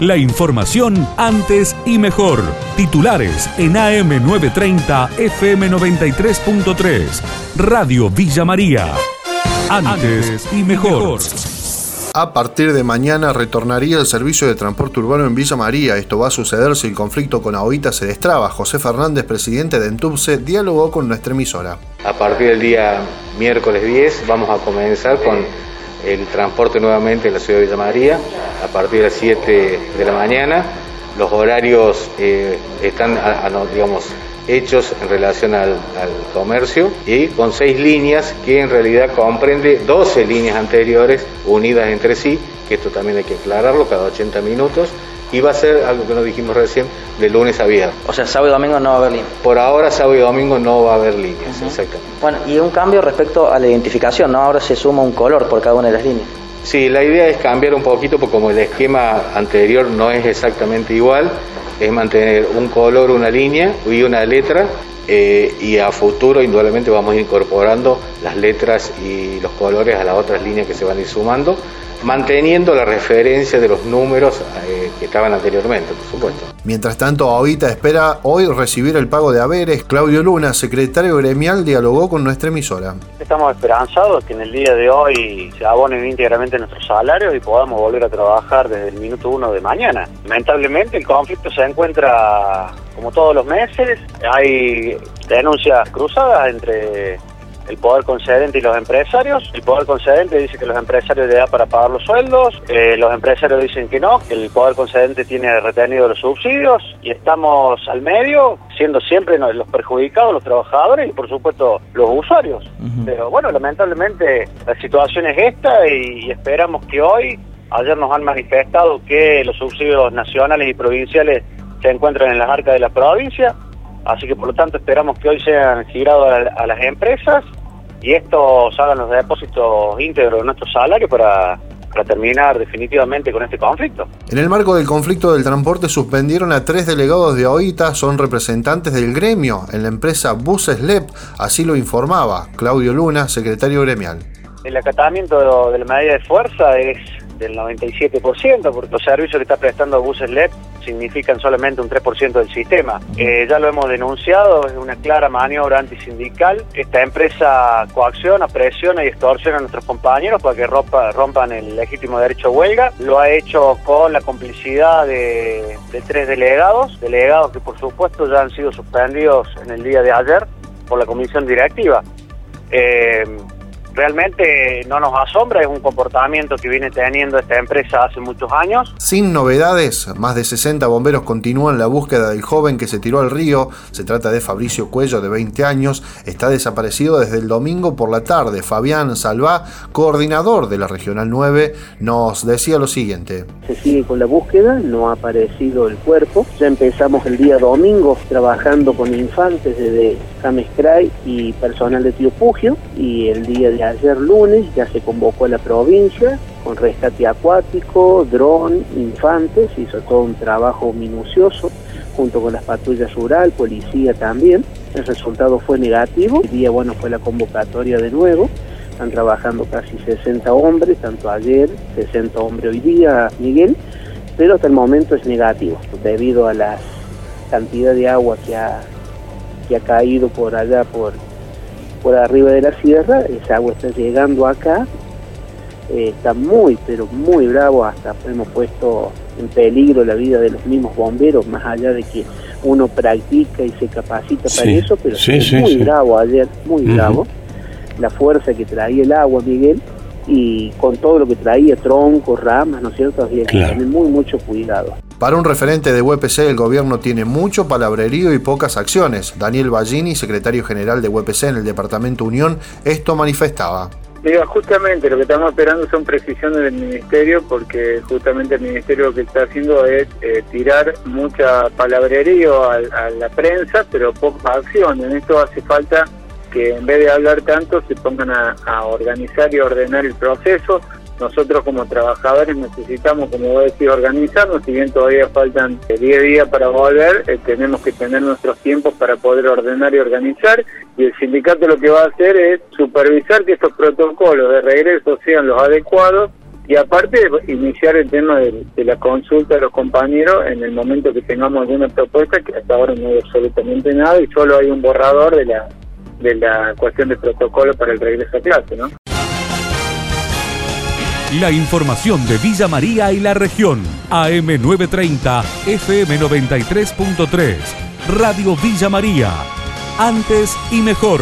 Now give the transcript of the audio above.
La información antes y mejor. Titulares en AM930 FM93.3. Radio Villa María. Antes y mejor. A partir de mañana retornaría el servicio de transporte urbano en Villa María. Esto va a suceder si el conflicto con Ahoita se destraba. José Fernández, presidente de Entubse, dialogó con nuestra emisora. A partir del día miércoles 10 vamos a comenzar con el transporte nuevamente en la ciudad de Villa María a partir de las 7 de la mañana. Los horarios eh, están, digamos, hechos en relación al, comercio y con seis líneas que en realidad comprende 12 líneas anteriores unidas entre sí, que esto también hay que aclararlo cada 80 minutos y va a ser algo que nos dijimos recién de lunes a viernes. O sea, sábado y domingo no va a haber líneas. Por ahora, sábado y domingo no va a haber líneas, exactamente. Bueno, y un cambio respecto a la identificación, ¿no? Ahora se suma un color por cada una de las líneas. Sí, la idea es cambiar un poquito, porque como el esquema anterior no es exactamente igual, es mantener un color, una línea y una letra eh, y a futuro indudablemente vamos a ir incorporando las letras y los colores a las otras líneas que se van a ir sumando manteniendo la referencia de los números eh, que estaban anteriormente, por supuesto. Mientras tanto, ahorita espera hoy recibir el pago de haberes. Claudio Luna, secretario gremial, dialogó con nuestra emisora. Estamos esperanzados que en el día de hoy se abonen íntegramente nuestros salarios y podamos volver a trabajar desde el minuto uno de mañana. Lamentablemente el conflicto se encuentra como todos los meses, hay denuncias cruzadas entre el poder concedente y los empresarios. El poder concedente dice que los empresarios le da para pagar los sueldos, eh, los empresarios dicen que no, que el poder concedente tiene retenido los subsidios y estamos al medio, siendo siempre los perjudicados, los trabajadores y por supuesto los usuarios. Pero bueno, lamentablemente la situación es esta y esperamos que hoy, ayer nos han manifestado que los subsidios nacionales y provinciales se encuentran en las arcas de la provincia Así que por lo tanto esperamos que hoy sean girados a, las empresas y estos hagan los depósitos íntegros de nuestro salario para, para terminar definitivamente con este conflicto. En el marco del conflicto del transporte suspendieron a tres delegados de OITA, son representantes del gremio en la empresa Buses LEP, así lo informaba Claudio Luna, secretario gremial. El acatamiento de la medida de fuerza es del 97%, porque los servicios que está prestando Buses LED significan solamente un 3% del sistema. Eh, ya lo hemos denunciado, es una clara maniobra antisindical. Esta empresa coacciona, presiona y extorsiona a nuestros compañeros para que rompan el legítimo derecho a huelga. Lo ha hecho con la complicidad de, tres delegados, delegados que por supuesto ya han sido suspendidos en el día de ayer por la comisión directiva. Eh, realmente no nos asombra, es un comportamiento que viene teniendo esta empresa hace muchos años. Sin novedades, más de 60 bomberos continúan la búsqueda del joven que se tiró al río. Se trata de Fabricio Cuello, de 20 años. Está desaparecido desde el domingo por la tarde. Fabián Salvá, coordinador de la Regional 9, nos decía lo siguiente. Se sigue con la búsqueda, no ha aparecido el cuerpo. Ya empezamos el día domingo trabajando con infantes desde James Cray y personal de Tío Pugio y el día de ayer lunes ya se convocó a la provincia con rescate acuático, dron, infantes, hizo todo un trabajo minucioso junto con las patrullas rural, policía también. El resultado fue negativo, el día bueno fue la convocatoria de nuevo, están trabajando casi 60 hombres, tanto ayer, 60 hombres hoy día, Miguel, pero hasta el momento es negativo, debido a la cantidad de agua que ha, que ha caído por allá, por por arriba de la sierra, esa agua está llegando acá, eh, está muy, pero muy bravo, hasta hemos puesto en peligro la vida de los mismos bomberos, más allá de que uno practica y se capacita para eso, pero es muy bravo ayer, muy bravo, la fuerza que traía el agua, Miguel, y con todo lo que traía, troncos, ramas, ¿no es cierto? Había que tener muy, mucho cuidado. Para un referente de UPC, el gobierno tiene mucho palabrerío y pocas acciones. Daniel Ballini, secretario general de UPC en el departamento Unión, esto manifestaba. Digo, justamente lo que estamos esperando son precisiones del ministerio, porque justamente el ministerio lo que está haciendo es eh, tirar mucha palabrerío a, la prensa, pero poca acción. En esto hace falta que en vez de hablar tanto se pongan a organizar y ordenar el proceso. Nosotros como trabajadores necesitamos, como vos decís, organizarnos, si bien todavía faltan 10 días para volver, eh, tenemos que tener nuestros tiempos para poder ordenar y organizar. Y el sindicato lo que va a hacer es supervisar que estos protocolos de regreso sean los adecuados y aparte iniciar el tema de, la consulta de los compañeros en el momento que tengamos alguna propuesta, que hasta ahora no hay absolutamente nada y solo hay un borrador de la de la cuestión de protocolo para el regreso a clase, ¿no? La información de Villa María y la región. AM930, FM93.3. Radio Villa María. Antes y mejor.